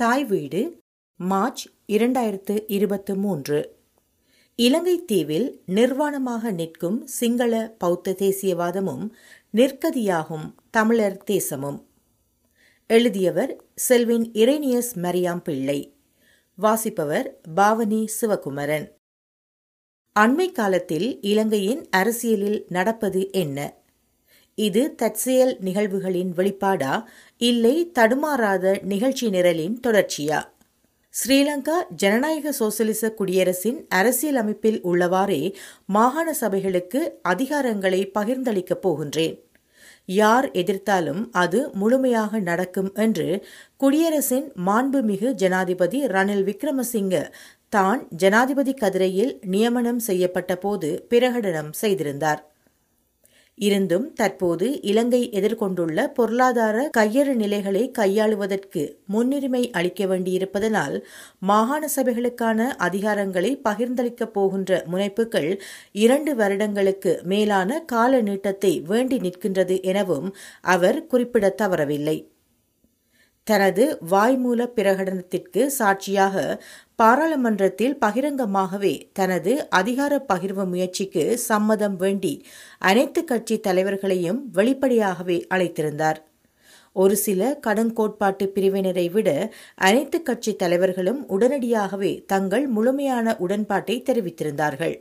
தாய் வீடு மார்ச் இரண்டாயிரத்து இருபத்து மூன்று. இலங்கை தீவில் நிர்வாணமாக நிற்கும் சிங்கள பௌத்த தேசியவாதமும் நிற்கதியாகும் தமிழர் தேசமும். எழுதியவர் செல்வின் இரேனியஸ் மரியாம் பிள்ளை. வாசிப்பவர் பாவனி சிவகுமரன். அண்மை காலத்தில் இலங்கையின் அரசியலில் நடப்பது என்ன? இது தற்செயல் நிகழ்வுகளின் வெளிப்பாடா? இல்லை தடுமாறாத நிகழ்ச்சி நிரலின் தொடர்ச்சியா? ஸ்ரீலங்கா ஜனநாயக சோசலிச குடியரசின் அரசியல் அமைப்பில் உள்ளவாறே மாகாண சபைகளுக்கு அதிகாரங்களை பகிர்ந்தளிக்கப் போகின்றேன். யார் எதிர்த்தாலும் அது முழுமையாக நடக்கும் என்று குடியரசின் மாண்புமிகு ஜனாதிபதி ரணில் விக்ரமசிங்க தான் ஜனாதிபதி கதிரையில் நியமனம் செய்யப்பட்ட போது பிரகடனம் செய்திருந்தார். இருந்தும் தற்போது இலங்கை எதிர்கொண்டுள்ள பொருளாதார கையறு நிலைகளை கையாளுவதற்கு முன்னுரிமை அளிக்க வேண்டியிருப்பதனால் மாகாண சபைகளுக்கான அதிகாரங்களை பகிர்ந்தளிக்கப் போகின்ற முனைப்புகள் இரண்டு வருடங்களுக்கு மேலான கால நீட்டத்தை வேண்டி நிற்கின்றது எனவும் அவர் குறிப்பிட தவறவில்லை. தனது வாய்மூல பிரகடனத்திற்கு சாட்சியாக பாராளுமன்றத்தில் பகிரங்கமாகவே தனது அதிகார பகிர்வு முயற்சிக்கு சம்மதம் வேண்டி அனைத்து கட்சி தலைவர்களையும் வெளிப்படையாகவே அழைத்திருந்தார். ஒரு சில கடன்கோட்பாட்டு பிரிவினரை விட அனைத்து கட்சி தலைவர்களும் உடனடியாகவே தங்கள் முழுமையான உடன்பாட்டை தெரிவித்திருந்தார்கள்.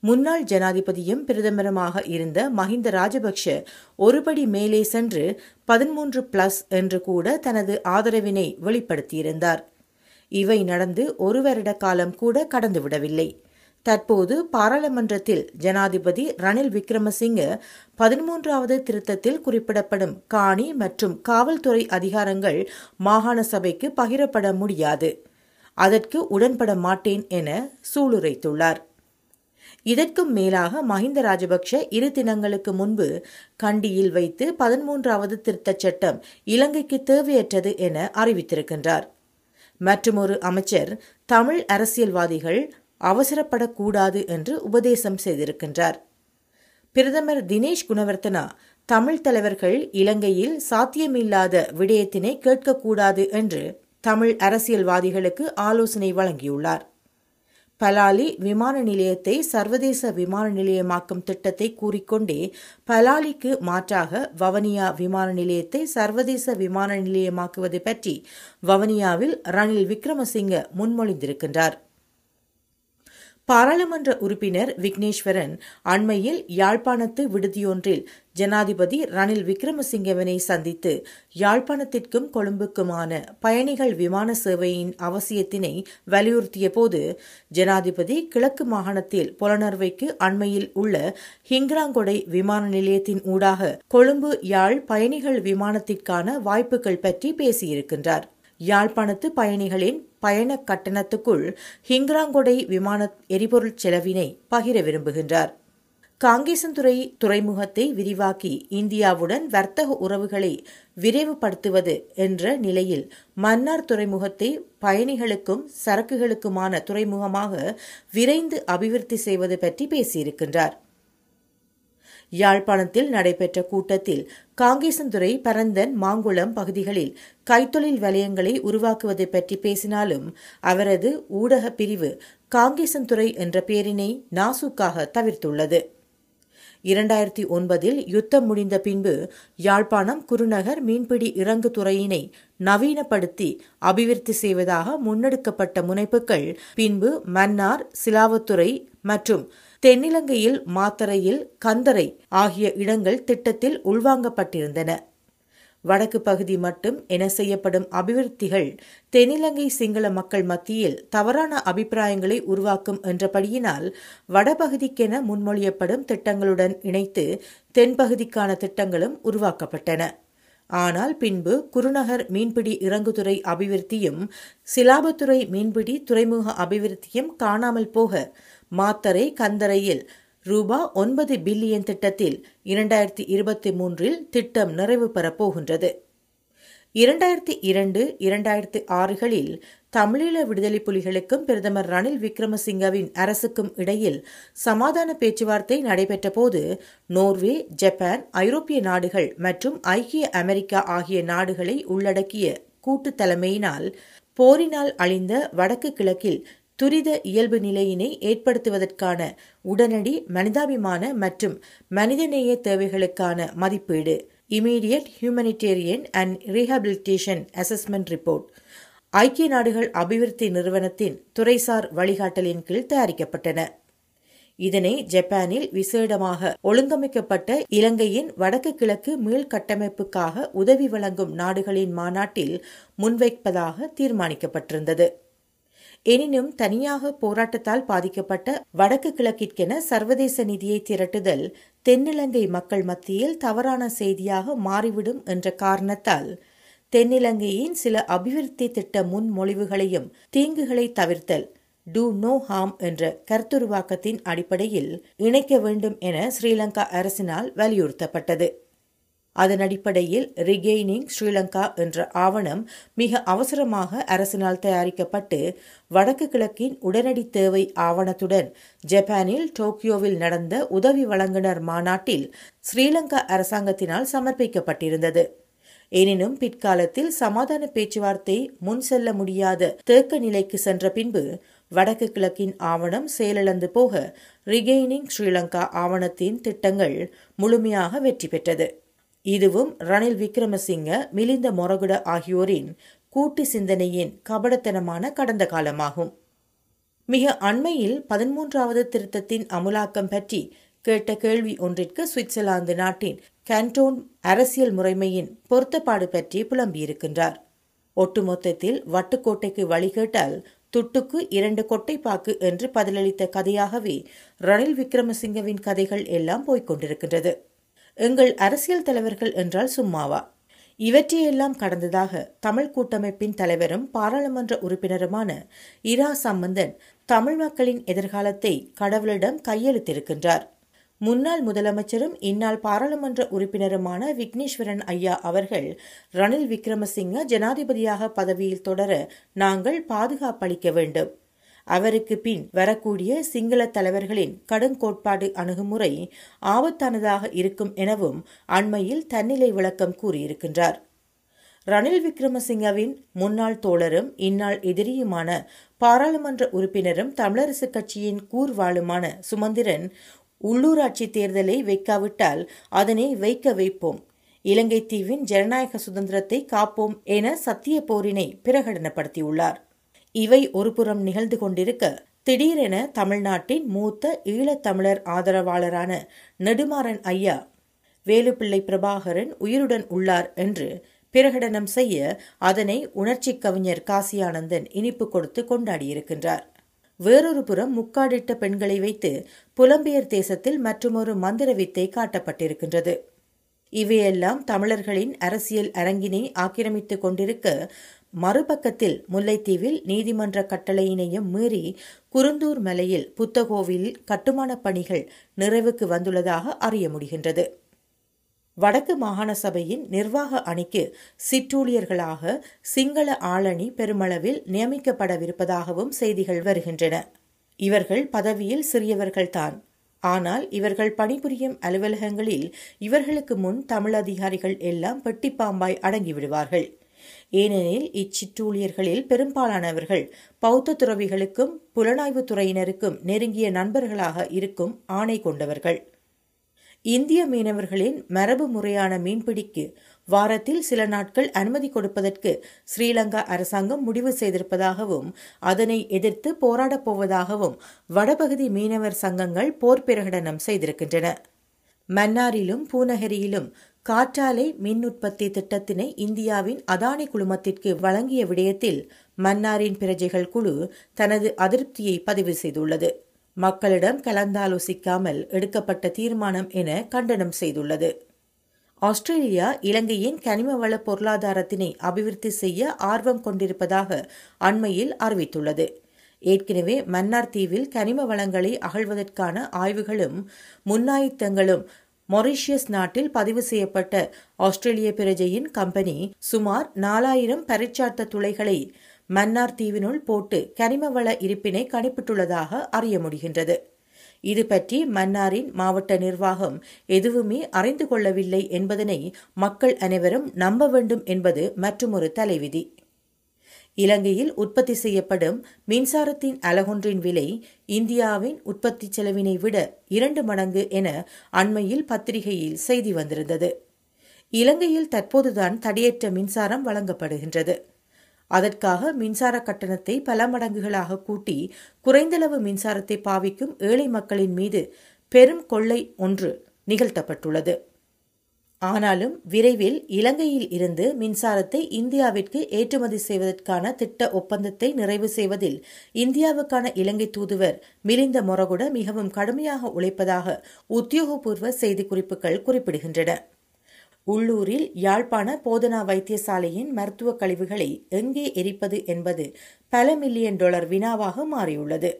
முன்னாள் ஜனாதிபதியும் பிரதமருமாக இருந்த மஹிந்த ராஜபக்ஷ ஒருபடி மேலே சென்று பதிமூன்று பிளஸ் என்று கூட தனது ஆதரவினை வெளிப்படுத்தியிருந்தார். இவை நடந்து ஒரு வருட காலம் கூட கடந்துவிடவில்லை. தற்போது பாராளுமன்றத்தில் ஜனாதிபதி ரணில் விக்ரமசிங்க பதிமூன்றாவது திருத்தத்தில் குறிப்பிடப்படும் காணி மற்றும் காவல்துறை அதிகாரங்கள் மாகாண சபைக்கு பகிரப்பட முடியாது. அதற்கு உடன்பட மாட்டேன் என சூளுரைத்துள்ளார். இதற்கும் மேலாக மஹிந்த ராஜபக்ஷ இரு தினங்களுக்கு முன்பு கண்டியில் வைத்து பதிமூன்றாவது திருத்தச் சட்டம் இலங்கைக்கு தேவையற்றது என அறிவித்திருக்கின்றார். மற்றுமொரு அமைச்சர் தமிழ் அரசியல்வாதிகள் அவசரப்படக்கூடாது என்று உபதேசம் செய்திருக்கின்றார். பிரதமர் தினேஷ் குணவர்த்தனா தமிழ் தலைவர்கள் இலங்கையில் சாத்தியமில்லாத விடயத்தினை கேட்கக்கூடாது என்று தமிழ் அரசியல்வாதிகளுக்கு ஆலோசனை வழங்கியுள்ளார். பலாலி விமான நிலையத்தை சர்வதேச விமான நிலையமாக்கும் திட்டத்தை கூறிக்கொண்டே பலாலிக்கு மாற்றாக வவனியா விமான நிலையத்தை சர்வதேச விமான நிலையமாக்குவது பற்றி வவனியாவில் ரணில் விக்ரமசிங்க முன்மொழிந்திருக்கின்றார். பாராளுமன்ற உறுப்பினர் விக்னேஸ்வரன் அண்மையில் யாழ்ப்பாணத்து விடுதியொன்றில் ஜனாதிபதி ரணில் விக்ரமசிங்கவினை சந்தித்து யாழ்ப்பாணத்திற்கும் கொழும்புக்குமான பயணிகள் விமான சேவையின் அவசியத்தினை வலியுறுத்திய போது ஜனாதிபதி கிழக்கு மாகாணத்தில் புலனர்வைக்கு அண்மையில் உள்ள ஹிங்ராங்கொடை விமான நிலையத்தின் ஊடாக கொழும்பு யாழ் பயணிகள் விமானத்திற்கான வாய்ப்புகள் பற்றி பேசியிருக்கின்றார். யாழ்ப்பாணத்து பயணிகளின் பயண கட்டணத்துக்குள் ஹிங்ராங்கொடை விமான எரிபொருள் செலவினை பகிர விரும்புகின்றார். காங்கேசன்துறை துறைமுகத்தை விரிவாக்கி இந்தியாவுடன் வர்த்தக உறவுகளை விரைவுபடுத்துவது என்ற நிலையில் மன்னார் துறைமுகத்தை பயணிகளுக்கும் சரக்குகளுக்குமான துறைமுகமாக விரைந்து அபிவிருத்தி செய்வது பற்றி பேசியிருக்கின்றார். யாழ்ப்பாணத்தில் நடைபெற்ற கூட்டத்தில் காங்கேசன்துறை பரந்தன் மாங்குளம் பகுதிகளில் கைத்தொழில் வலயங்களை உருவாக்குவது பற்றி பேசினாலும் அவரது ஊடக பிரிவு காங்கேசன்துறை என்ற பெயரினை நாசுக்காக தவிர்த்துள்ளது. இரண்டாயிரத்தி ஒன்பதில் யுத்தம் முடிந்த பின்பு யாழ்ப்பாணம் குருநகர் மீன்பிடி இறங்கு துறையினை நவீனப்படுத்தி அபிவிருத்தி செய்வதாக முன்னெடுக்கப்பட்ட முனைப்புகள் பின்பு மன்னார் சிலாவத்துறை மற்றும் தென்னிலங்கையில் மாத்தரையில் கந்தரை ஆகிய இடங்கள் திட்டத்தில் உள்வாங்கப்பட்டிருந்தன. வடக்கு பகுதி மட்டும் என செய்யப்படும் அபிவிருத்திகள் தென்னிலங்கை சிங்கள மக்கள் மத்தியில் தவறான அபிப்பிராயங்களை உருவாக்கும் என்றபடியினால் வடபகுதிக்கென முன்மொழியப்படும் திட்டங்களுடன் இணைத்து தென்பகுதிக்கான திட்டங்களும் உருவாக்கப்பட்டன. ஆனால் பின்பு குருநகர் மீன்பிடி இறங்குதுறை அபிவிருத்தியும் சிலாபத்துறை மீன்பிடி துறைமுக அபிவிருத்தியும் காணாமல் போக மாத்தரை கந்தரையில் ரூபா ஒன்பது பில்லியன் திட்டத்தில் இரண்டாயிரத்தி இருபத்தி மூன்றில் திட்டம் நிறைவு பெறப்போகின்றது. இரண்டாயிரத்தி இரண்டு இரண்டாயிரத்தி ஆறுகளில் தமிழீழ விடுதலை புலிகளுக்கும் பிரதமர் ரணில் விக்ரமசிங்கவின் அரசுக்கும் இடையில் சமாதான பேச்சுவார்த்தை நடைபெற்றபோது நோர்வே ஜப்பான் ஐரோப்பிய நாடுகள் மற்றும் ஐக்கிய அமெரிக்கா ஆகிய நாடுகளை உள்ளடக்கிய கூட்டு தலைமையினால் போரினால் அழிந்த வடக்கு கிழக்கில் துரித இயல்பு நிலையினை ஏற்படுத்துவதற்கான உடனடி மனிதாபிமான மற்றும் மனிதநேய தேவைகளுக்கான மதிப்பீடு. Immediate humanitarian and rehabilitation assessment report ஐக்கிய நாடுகள் அபிவிருத்தி நிறுவனத்தின் துறைசார் வழிகாட்டலின் கீழ் தயாரிக்கப்பட்டன. இதனை ஜப்பானில் விசேடமாக ஒழுங்கமைக்கப்பட்ட இலங்கையின் வடக்கு கிழக்கு மீள்கட்டமைப்புக்காக உதவி வழங்கும் நாடுகளின் மாநாட்டில் முன்வைப்பதாக தீர்மானிக்கப்பட்டிருந்தது. எனினும் தனியாக போராட்டத்தால் பாதிக்கப்பட்ட வடக்கு கிழக்கிற்கென சர்வதேச நிதியை திரட்டுதல் தென்னிலங்கை மக்கள் மத்தியில் தவறான செய்தியாக மாறிவிடும் என்ற காரணத்தால் தென்னிலங்கையின் சில அபிவிருத்தி திட்ட முன்மொழிவுகளையும் தீங்குகளை தவிர்த்தல் டூ நோ ஹார்ம் என்ற கருத்துருவாக்கத்தின் அடிப்படையில் இணைக்க வேண்டும் என ஸ்ரீலங்கா அரசினால் வலியுறுத்தப்பட்டது. அதன் அடிப்படையில் ரிகெய்னிங் ஸ்ரீலங்கா என்ற ஆவணம் மிக அவசரமாக அரசினால் தயாரிக்கப்பட்டு வடக்கு கிழக்கின் உடனடி தேவை ஆவணத்துடன் ஜப்பானில் டோக்கியோவில் நடந்த உதவி வழங்குனர் மாநாட்டில் ஸ்ரீலங்கா அரசாங்கத்தினால் சமர்ப்பிக்கப்பட்டிருந்தது. எனினும் பிற்காலத்தில் சமாதான பேச்சுவார்த்தை முன் செல்ல முடியாத தேக்க நிலைக்கு சென்ற பின்பு வடக்கு கிழக்கின் ஆவணம் செயலிழந்து போக ரிகெய்னிங் ஸ்ரீலங்கா ஆவணத்தின் திட்டங்கள் முழுமையாக வெற்றி பெற்றது. இதுவும் ரணில் விக்ரமசிங்க மிலிந்த மொரகுட ஆகியோரின் கூட்டு சிந்தனையின் கபடத்தனமான கடந்த காலமாகும். மிக அண்மையில் பதிமூன்றாவது திருத்தத்தின் அமுலாக்கம் பற்றி கேட்ட கேள்வி ஒன்றிற்கு சுவிட்சர்லாந்து நாட்டின் கேன்டோன் அரசியல் முறைமையின் பொருத்தப்பாடு பற்றி புலம்பியிருக்கின்றார். ஒட்டுமொத்தத்தில் வட்டுக்கோட்டைக்கு வழிகேட்டால் துட்டுக்கு இரண்டு கொட்டைப்பாக்கு என்று பதிலளித்த கதையாகவே ரணில் விக்ரமசிங்கவின் கதைகள் எல்லாம் போய்க் கொண்டிருக்கின்றது. எங்கள் அரசியல் தலைவர்கள் என்றால் சும்மாவா? இவற்றையெல்லாம் கடந்ததாக தமிழ் கூட்டமைப்பின் தலைவரும் பாராளுமன்ற உறுப்பினருமான இரா சம்பந்தன் தமிழ் மக்களின் எதிர்காலத்தை கடவுளிடம் கையெழுத்திருக்கின்றார். முன்னாள் முதலமைச்சரும் இந்நாள் பாராளுமன்ற உறுப்பினருமான விக்னேஸ்வரன் ஐயா அவர்கள் ரணில் விக்ரமசிங்க ஜனாதிபதியாக பதவியில் தொடர நாங்கள் பாதுகாப்பளிக்க வேண்டும். அவருக்கு பின் வரக்கூடிய சிங்கள தலைவர்களின் கடும் கோட்பாடு அணுகுமுறை ஆபத்தானதாக இருக்கும் எனவும் அண்மையில் தன்னிலை விளக்கம் கூறியிருக்கின்றார். ரணில் விக்ரமசிங்கவின் முன்னாள் தோழரும் இந்நாள் எதிரியுமான பாராளுமன்ற உறுப்பினரும் தமிழரசுக் கட்சியின் கூர்வாளுமான சுமந்திரன் உள்ளூராட்சி தேர்தலை வைக்காவிட்டால் அதனை வைக்க வைப்போம். இலங்கை தீவின் ஜனநாயக சுதந்திரத்தை காப்போம் என சத்திய போரினை பிரகடனப்படுத்தியுள்ளார். இவை ஒருபுறம் நிகழ்ந்து கொண்டிருக்க திடீரென தமிழ்நாட்டின் மூத்த ஈழத்தமிழர் ஆதரவாளரான நெடுமாறன் ஐயா வேலுப்பிள்ளை பிரபாகரன் உயிருடன் உள்ளார் என்று பிரகடனம் செய்ய அதனை உணர்ச்சி கவிஞர் காசியானந்தன் இனிப்பு கொடுத்து கொண்டாடியிருக்கின்றார். வேறொரு புறம் முக்காடிட்ட பெண்களை வைத்து புலம்பெயர் தேசத்தில் மற்றுமொரு மந்திர வித்தை காட்டப்பட்டிருக்கின்றது. இவையெல்லாம் தமிழர்களின் அரசியல் அரங்கினை ஆக்கிரமித்துக் கொண்டிருக்க மறுபக்கத்தில் முல்லைத்தீவில் நீதிமன்ற கட்டளையினையும் மீறி குருந்தூர் மலையில் புத்தகோவில் கட்டுமானப் பணிகள் நிறைவுக்கு வந்துள்ளதாக அறிய முடிகின்றது. வடக்கு மாகாண சபையின் நிர்வாக அணிக்கு சிற்றூழியர்களாக சிங்கள ஆளணி பெருமளவில் நியமிக்கப்படவிருப்பதாகவும் செய்திகள் வருகின்றன. இவர்கள் பதவியில் சிறியவர்கள்தான் ஆனால் இவர்கள் பணிபுரியும் அலுவலகங்களில் இவர்களுக்கு முன் தமிழ் அதிகாரிகள் எல்லாம் பெட்டிப்பாம்பாய் அடங்கிவிடுவார்கள் ஏனெனில் இச்சிற்றூழியர்களில் பெரும்பாலானவர்கள் பௌத்த துறவிகளுக்கும் புலனாய்வு துறையினருக்கும் நெருங்கிய நண்பர்களாக இருக்கும் ஆணை கொண்டவர்கள். இந்திய மீனவர்களின் மரபு முறையான மீன்பிடிக்கு வாரத்தில் சில நாட்கள் அனுமதி கொடுப்பதற்கு ஸ்ரீலங்கா அரசாங்கம் முடிவு செய்திருப்பதாகவும் அதனை எதிர்த்து போராடப் போவதாகவும் வடபகுதி மீனவர் சங்கங்கள் போர் பிரகடனம் செய்திருக்கின்றன. மன்னாரிலும் பூநகரியிலும் காற்றாலை மின் உற்பத்தி திட்டத்தினை இந்தியாவின் அதானி குழுமத்திற்கு வழங்கிய விடயத்தில் மன்னாரின் பிரஜைகள் குழு தனது அதிருப்தியை பதிவு செய்துள்ளது. மக்களிடம் கலந்தாலோசிக்காமல் எடுக்கப்பட்ட தீர்மானம் என கண்டனம் செய்துள்ளது. ஆஸ்திரேலியா இலங்கையின் கனிம வள பொருளாதாரத்தினை அபிவிருத்தி செய்ய ஆர்வம் கொண்டிருப்பதாக அண்மையில் அறிவித்துள்ளது. ஏற்கனவே மன்னார் தீவில் கனிம வளங்களை அகழ்வதற்கான ஆய்வுகளும் முன்னாயுத்தங்களும் மொரிஷியஸ் நாட்டில் பதிவு செய்யப்பட்ட ஆஸ்திரேலிய பிரஜையின் கம்பெனி சுமார் நாலாயிரம் பரிச்சார்த்த துளைகளை மன்னார் தீவினுள் போட்டு கனிம வள இருப்பினை கணிப்பிட்டுள்ளதாக அறிய முடிகின்றது. இது பற்றி மன்னாரின் மாவட்ட நிர்வாகம் எதுவுமே அறிந்து கொள்ளவில்லை என்பதனை மக்கள் அனைவரும் நம்ப வேண்டும் என்பது மற்றுமொரு தலைவிதி. இலங்கையில் உற்பத்தி செய்யப்படும் மின்சாரத்தின் அலகொன்றின் விலை இந்தியாவின் உற்பத்தி செலவினை விட இரண்டு மடங்கு என அண்மையில் பத்திரிகையில் செய்தி வந்திருந்தது. இலங்கையில் தற்போதுதான் தடையற்ற மின்சாரம் வழங்கப்படுகின்றது. அதற்காக மின்சார கட்டணத்தை பல மடங்குகளாக கூட்டி குறைந்தளவு மின்சாரத்தை பாவிக்கும் ஏழை மக்களின் மீது பெரும் கொள்ளை ஒன்று நிகழ்த்தப்பட்டுள்ளது. ஆனாலும் விரைவில் இலங்கையில் இருந்து மின்சாரத்தை இந்தியாவிற்கு ஏற்றுமதி செய்வதற்கான திட்ட ஒப்பந்தத்தை நிறைவு செய்வதில் இந்தியாவுக்கான இலங்கை தூதுவர் மிலிந்த மொரகுட மிகவும் கடுமையாக உழைப்பதாக உத்தியோகபூர்வ செய்திக்குறிப்புகள் குறிப்பிடுகின்றன. உள்ளூரில் யாழ்ப்பாண போதனா வைத்தியசாலையின் மருத்துவக் கழிவுகளை எங்கே எரிப்பது என்பது பல மில்லியன் டாலர் வினாவாக மாறியுள்ளது.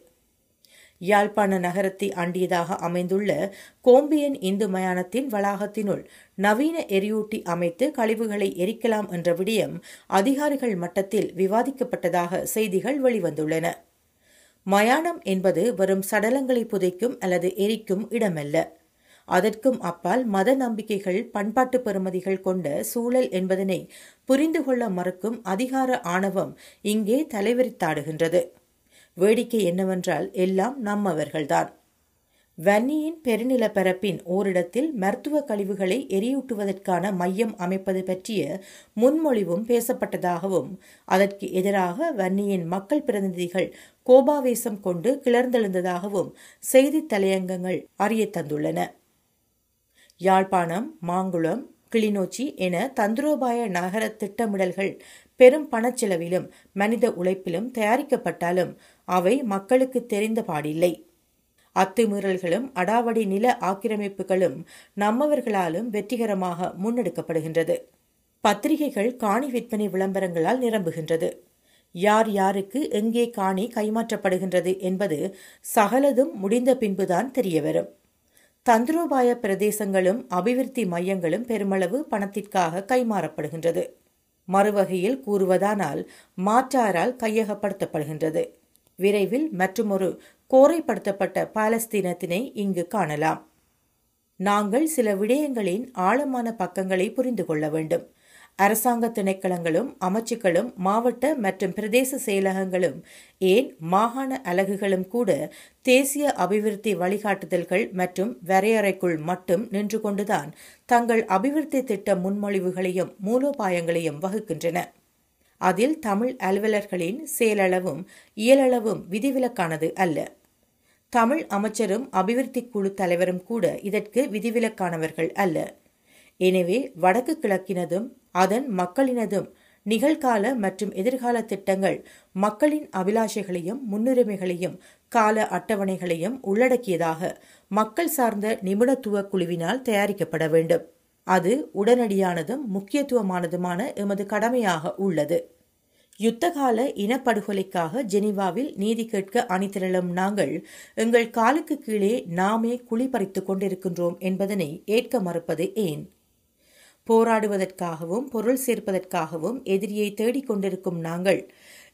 யாழ்ப்பாண நகரத்தை அண்டியதாக அமைந்துள்ள கோம்பியன் இந்து மயானத்தின் வளாகத்தினுள் நவீன எரியூட்டி அமைத்து கழிவுகளை எரிக்கலாம் என்ற விடயம் அதிகாரிகள் மட்டத்தில் விவாதிக்கப்பட்டதாக செய்திகள் வெளிவந்துள்ளன. மயானம் என்பது வெறும் சடலங்களை புதைக்கும் அல்லது எரிக்கும் இடமல்ல. அதற்கும் அப்பால் மத நம்பிக்கைகள் பண்பாட்டு பெறுமதிகள் கொண்ட சூழல் என்பதனை புரிந்து கொள்ள மறுக்கும் அதிகார ஆணவம் இங்கே தலைவிரித்தாடுகின்றது. வேடிக்கை என்னவென்றால் எல்லாம் நம்மவர்கள்தான் வன்னியின் பெருநிலப்பரப்பின் ஓரிடத்தில் மருத்துவ கழிவுகளை எரியூட்டுவதற்கான மையம் அமைப்பது பற்றிய முன்மொழிவும் பேசப்பட்டதாகவும் அதற்கு எதிராக வன்னியின் மக்கள் பிரதிநிதிகள் கோபாவேசம் கொண்டு கிளர்ந்தெழுந்ததாகவும் செய்தி தலையங்கங்கள் அறிய தந்துள்ளன. யாழ்ப்பாணம் மாங்குளம் கிளிநொச்சி என தந்திரோபாய நகர திட்டமிடல்கள் பெரும் பணச்செலவிலும் மனித உழைப்பிலும் தயாரிக்கப்பட்டாலும் அவை மக்களுக்கு தெரிந்த பாடில்லை அத்துமீறல்களும் அடாவடி நில ஆக்கிரமிப்புகளும் நம்மவர்களாலும் வெற்றிகரமாக முன்னெடுக்கப்படுகின்றது. பத்திரிகைகள் காணி விற்பனை விளம்பரங்களால் நிரம்புகின்றது. யார் யாருக்கு எங்கே காணி கைமாற்றப்படுகின்றது என்பது சகலதும் முடிந்த பின்புதான் தெரியவரும். தந்திரோபாய பிரதேசங்களும் அபிவிருத்தி மையங்களும் பெருமளவு பணத்திற்காக கைமாறப்படுகின்றது. மறுவகையில் கூறுவதானால் மாற்றாரால் கையகப்படுத்தப்படுகின்றது. விரைவில் மற்றுமொரு கோரைப்படுத்தப்பட்ட பாலஸ்தீனத்தினை இங்கு காணலாம். நாங்கள் சில விடயங்களின் ஆழமான பக்கங்களை புரிந்து கொள்ள வேண்டும். அரசாங்க திணைக்களங்களும் அமைச்சுக்களும் மாவட்ட மற்றும் பிரதேச செயலகங்களும் ஏன் மாகாண அலகுகளும் கூட தேசிய அபிவிருத்தி வழிகாட்டுதல்கள் மற்றும் வரையறைக்குள் மட்டும் நின்று கொண்டுதான் தங்கள் அபிவிருத்தி திட்ட முன்மொழிவுகளையும் மூலோபாயங்களையும் வகுக்கின்றன. அதில் தமிழ் அலுவலர்களின் செயலளவும் இயலளவும் விதிவிலக்கானது அல்ல. தமிழ் அமைச்சரும் அபிவிருத்தி குழு தலைவரும் கூட இதற்கு விதிவிலக்கானவர்கள் அல்ல. எனவே வடக்கு கிழக்கினதும் அதன் மக்களினதும் நிகழ்கால மற்றும் எதிர்கால திட்டங்கள் மக்களின் அபிலாஷைகளையும் முன்னுரிமைகளையும் கால அட்டவணைகளையும் உள்ளடக்கியதாக மக்கள் சார்ந்த நிபுணத்துவ குழுவினால் தயாரிக்கப்பட வேண்டும். அது உடனடியானதும் முக்கியத்துவமானதுமான எமது கடமையாக உள்ளது. யுத்தகால இனப்படுகொலைக்காக ஜெனீவாவில் நீதி கேட்க அணிதிரளும் நாங்கள் எங்கள் காலுக்கு கீழே நாமே குழி கொண்டிருக்கின்றோம் என்பதனை ஏற்க மறுப்பது ஏன்? போராடுவதற்காகவும் பொருள் சேர்ப்பதற்காகவும் எதிரியை தேடிக் கொண்டிருக்கும் நாங்கள்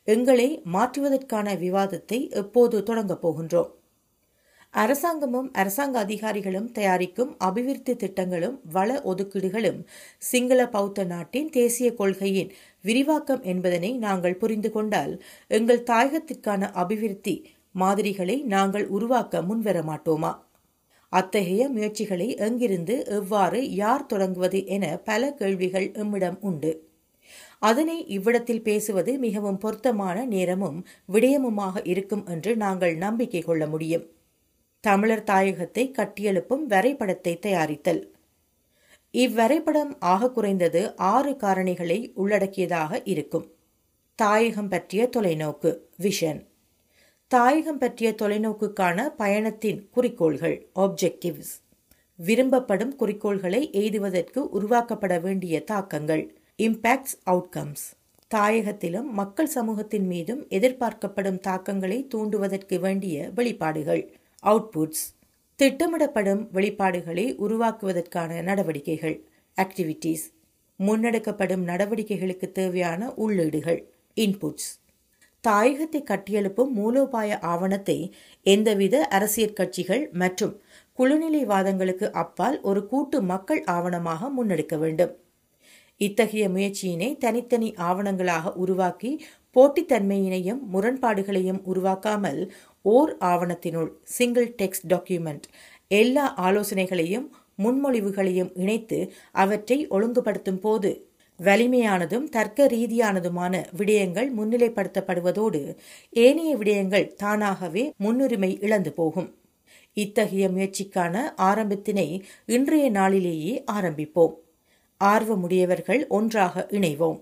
எங்களை மாற்றுவதற்கான விவாதத்தை எப்போது தொடங்கப் போகின்றோம்? அரசாங்கமும் அரசாங்க அதிகாரிகளும் தயாரிக்கும் அபிவிருத்தி திட்டங்களும் வள ஒதுக்கீடுகளும் சிங்கள பௌத்த நாட்டின் தேசிய கொள்கையின் விரிவாக்கம் என்பதனை நாங்கள் புரிந்து கொண்டால் எங்கள் தாயகத்திற்கான அபிவிருத்தி மாதிரிகளை நாங்கள் உருவாக்க முன்வர மாட்டோமா? அத்தகைய முயற்சிகளை எங்கிருந்து எவ்வாறு யார் தொடங்குவது என பல கேள்விகள் எம்மிடம் உண்டு. அதனை இவ்விடத்தில் பேசுவது மிகவும் பொருத்தமான நேரமும் விடயமுமாக இருக்கும் என்று நாங்கள் நம்பிக்கை கொள்ள முடியும். தமிழர் தாயகத்தை கட்டியெழுப்பும் வரைபடத்தை தயாரித்தல். இவ்வரைபடம் ஆக குறைந்தது ஆறு காரணிகளை உள்ளடக்கியதாக இருக்கும். தாயகம் பற்றிய தொலைநோக்கு விஷன். தாயகம் பற்றிய தொலைநோக்குக்கான பயணத்தின் குறிக்கோள்கள் ஆப்ஜெக்டிவ்ஸ் விரும்பப்படும் குறிக்கோள்களை எய்துவதற்கு உருவாக்கப்பட வேண்டிய தாக்கங்கள் இம்பேக்ட்ஸ் அவுட்கம்ஸ் தாயகத்திலும் மக்கள் சமூகத்தின் மீதும் எதிர்பார்க்கப்படும் தாக்கங்களை தூண்டுவதற்கு வேண்டிய வெளிப்பாடுகள். அவுட்புட்ஸ் திட்டமிடப்படும் வெளிப்பாடுகளை உருவாக்குவதற்கான நடவடிக்கைகள் ஆக்டிவிட்டீஸ் முன்னெடுக்கப்படும் நடவடிக்கைகளுக்கு தேவையான உள்ளீடுகள் இன்புட்ஸ் தாயகத்தை கட்டியெழுப்பும் மூலோபாய ஆவணத்தை எந்தவித அரசியல் கட்சிகள் மற்றும் குழுநிலைவாதங்களுக்கு அப்பால் ஒரு கூட்டு மக்கள் ஆவணமாக முன்னெடுக்க வேண்டும். இத்தகைய முயற்சியினை தனித்தனி ஆவணங்களாக உருவாக்கி போட்டித்தன்மையினையும் முரண்பாடுகளையும் உருவாக்காமல் ஓர் ஆவணத்தினுள் சிங்கிள் டெக்ஸ்ட் டாக்குமெண்ட் எல்லா ஆலோசனைகளையும் முன்மொழிவுகளையும் இணைத்து அவற்றை ஒழுங்குபடுத்தும் போது வலிமையானதும் தர்க்க ரீதியானதுமான விடயங்கள் முன்னிலைப்படுத்தப்படுவதோடு ஏனைய விடயங்கள் தானாகவே முன்னுரிமை இழந்து போகும். இத்தகைய முயற்சிக்கான ஆரம்பத்தினை இன்றைய நாளிலேயே ஆரம்பிப்போம். ஆர்வமுடையவர்கள் ஒன்றாக இணைவோம்.